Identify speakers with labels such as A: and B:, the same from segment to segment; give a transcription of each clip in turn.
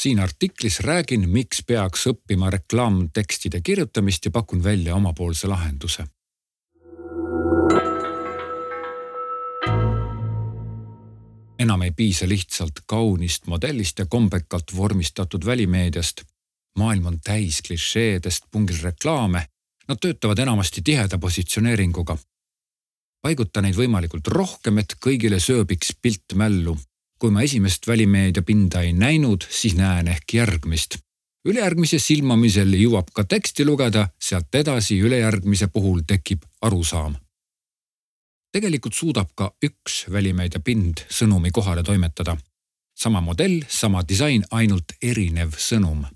A: siin artiklis räägin, miks peaks õppima reklaamtekstide kirjutamist ja pakun välja omapoolse lahenduse. enam ei piisa lihtsalt kaunist modellist ja kombekalt vormistatud välimeediast. maailm on täis klišeedest pungil reklaame. Nad töötavad enamasti tiheda positsioneeringuga. paiguta neid võimalikult rohkem, et kõigile sööbiks pilt mällu kui ma esimest välimeediapinda ei näinud, siis näen ehk järgmist. ülejärgmise silmamisel jõuab ka teksti lugeda, sealt edasi ülejärgmise puhul tekib arusaam. tegelikult suudab ka üks välimeediapind sõnumi kohale toimetada. sama modell, sama disain, ainult erinev sõnum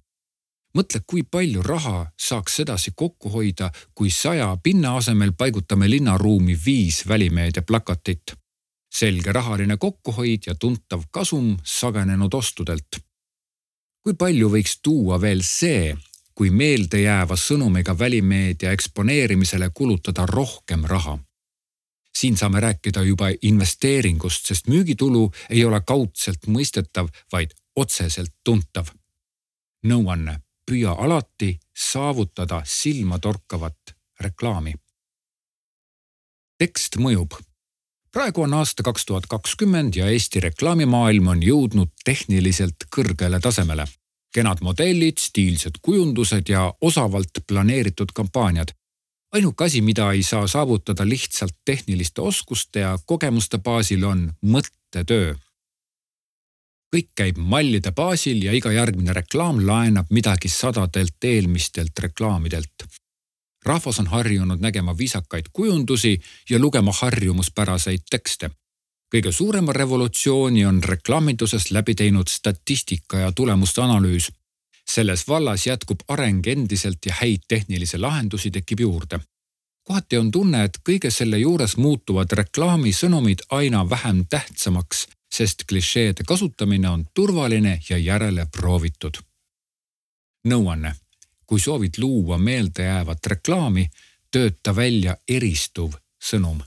A: mõtle, kui palju raha saaks sedasi kokku hoida, kui saja pinna asemel paigutame linnaruumi viis välimeedia plakatit selge rahaline kokkuhoid ja tuntav kasum sagenenud ostudelt. kui palju võiks tuua veel see, kui meeldejääva sõnumiga välimeedia eksponeerimisele kulutada rohkem raha? siin saame rääkida juba investeeringust, sest müügitulu ei ole kaudselt mõistetav, vaid otseselt tuntav. nõuanne, püüa alati saavutada silmatorkavat reklaami. tekst mõjub praegu on aasta kaks tuhat kakskümmend ja Eesti reklaamimaailm on jõudnud tehniliselt kõrgele tasemele. kenad modellid, stiilsed kujundused ja osavalt planeeritud kampaaniad. ainuke asi, mida ei saa saavutada lihtsalt tehniliste oskuste ja kogemuste baasil, on mõttetöö. kõik käib mallide baasil ja iga järgmine reklaam laenab midagi sadadelt eelmistelt reklaamidelt rahvas on harjunud nägema viisakaid kujundusi ja lugema harjumuspäraseid tekste. kõige suurema revolutsiooni on reklaaminduses läbi teinud statistika ja tulemuste analüüs. selles vallas jätkub areng endiselt ja häid tehnilisi lahendusi tekib juurde. kohati on tunne, et kõige selle juures muutuvad reklaamisõnumid aina vähem tähtsamaks, sest klišeede kasutamine on turvaline ja järele proovitud. nõuanne kui soovid luua meeldejäävat reklaami, tööta välja eristuv sõnum.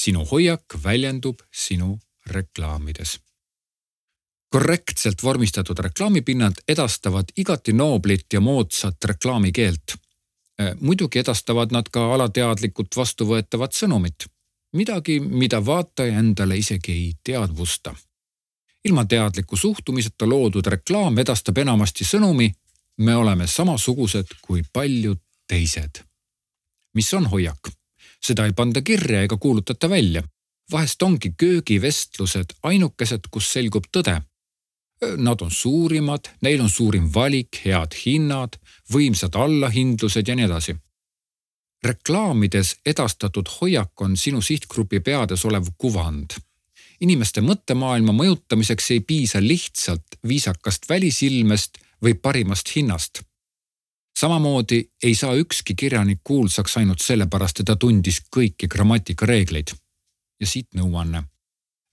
A: sinu hoiak väljendub sinu reklaamides. korrektselt vormistatud reklaamipinnad edastavad igati nooblit ja moodsat reklaamikeelt. Äh, muidugi edastavad nad ka alateadlikult vastuvõetavat sõnumit, midagi, mida vaataja endale isegi ei teadvusta ilma teadliku suhtumiseta loodud reklaam edastab enamasti sõnumi, me oleme samasugused kui paljud teised. mis on hoiak? seda ei panda kirja ega kuulutata välja. vahest ongi köögivestlused ainukesed, kus selgub tõde. Nad on suurimad, neil on suurim valik, head hinnad, võimsad allahindlused ja nii edasi. reklaamides edastatud hoiak on sinu sihtgrupi peades olev kuvand inimeste mõttemaailma mõjutamiseks ei piisa lihtsalt viisakast välisilmest või parimast hinnast. samamoodi ei saa ükski kirjanik kuulsaks ainult sellepärast, et ta tundis kõiki grammatikareegleid. ja siit nõuanne.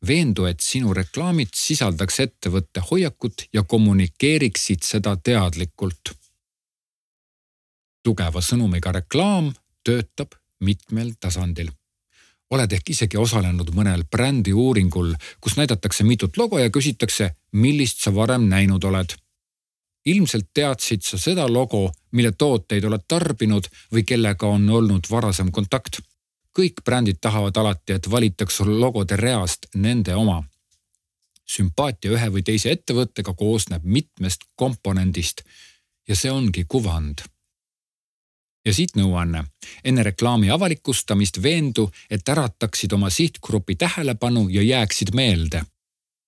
A: veendu, et sinu reklaamid sisaldaks ettevõtte hoiakut ja kommunikeeriksid seda teadlikult. tugeva sõnumiga reklaam töötab mitmel tasandil oled ehk isegi osalenud mõnel brändiuuringul, kus näidatakse mitut logo ja küsitakse, millist sa varem näinud oled ilmselt teadsid sa seda logo, mille tooteid oled tarbinud või kellega on olnud varasem kontakt. kõik brändid tahavad alati, et valitakse logode reast nende oma. sümpaatia ühe või teise ettevõttega koosneb mitmest komponendist ja see ongi kuvand. ja siit nõuanne. enne reklaami avalikustamist veendu, et ärataksid oma sihtgrupi tähelepanu ja jääksid meelde.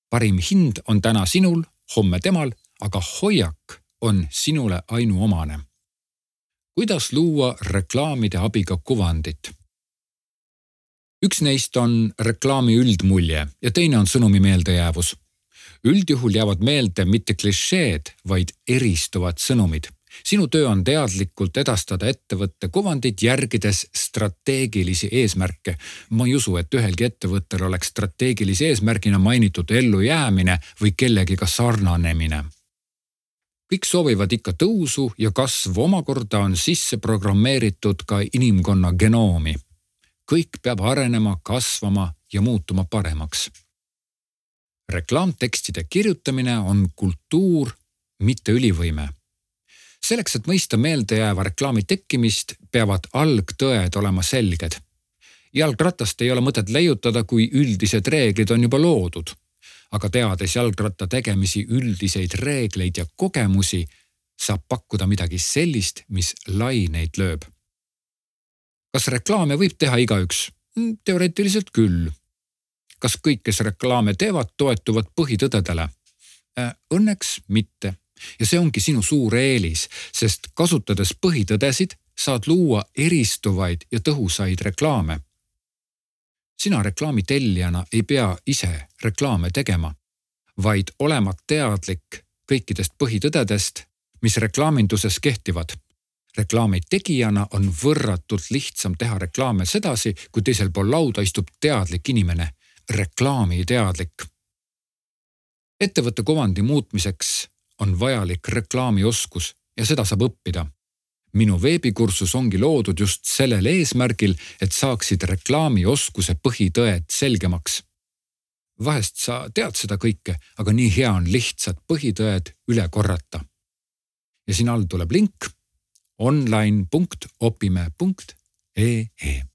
A: parim hind on täna sinul, homme temal aga hoiak on sinule ainuomane. kuidas luua reklaamide abiga kuvandit? üks neist on reklaami üldmulje ja teine on sõnumi meeldejäävus. üldjuhul jäävad meelde mitte klišeed, vaid eristuvad sõnumid sinu töö on teadlikult edastada ettevõtte kuvandit järgides strateegilisi eesmärke. ma ei usu, et ühelgi ettevõttel oleks strateegilise eesmärgina mainitud ellujäämine või kellegiga sarnanemine kõik soovivad ikka tõusu ja kasvu omakorda on sisse programmeeritud ka inimkonna genoomi. kõik peab arenema, kasvama ja muutuma paremaks. reklaamtekstide kirjutamine on kultuur, mitte ülivõime. selleks, et mõista meeldejääva reklaami tekkimist, peavad algtõed olema selged. jalgratast ei ole mõtet leiutada, kui üldised reeglid on juba loodud. Aga teades jalgratta tegemisi üldiseid reegleid ja kogemusi, saab pakkuda midagi sellist, mis laineid lööb. kas reklaame võib teha igaüks? teoreetiliselt küll kas kõik, kes reklaame teevad, toetuvad põhitõdedele? Äh, õnneks mitte ja see ongi sinu suur eelis, sest kasutades põhitõdesid saad luua eristuvaid ja tõhusaid reklaame. Sina reklaami tellijana ei pea ise reklaame tegema, vaid olema teadlik kõikidest põhitõdedest, mis reklaaminduses kehtivad. reklaami tegijana on võrratult lihtsam teha reklaame sedasi, kui teisel pool lauda istub teadlik inimene reklaamiteadlik. ettevõtte kuvandi muutmiseks on vajalik reklaamioskus ja seda saab õppida. Minu veebikursus ongi loodud just sellel eesmärgil, et saaksid reklaamioskuse põhitõed selgemaks. vahest sa tead seda kõike, aga nii hea on lihtsad põhitõed üle korrata. ja siin all tuleb link online.opime.ee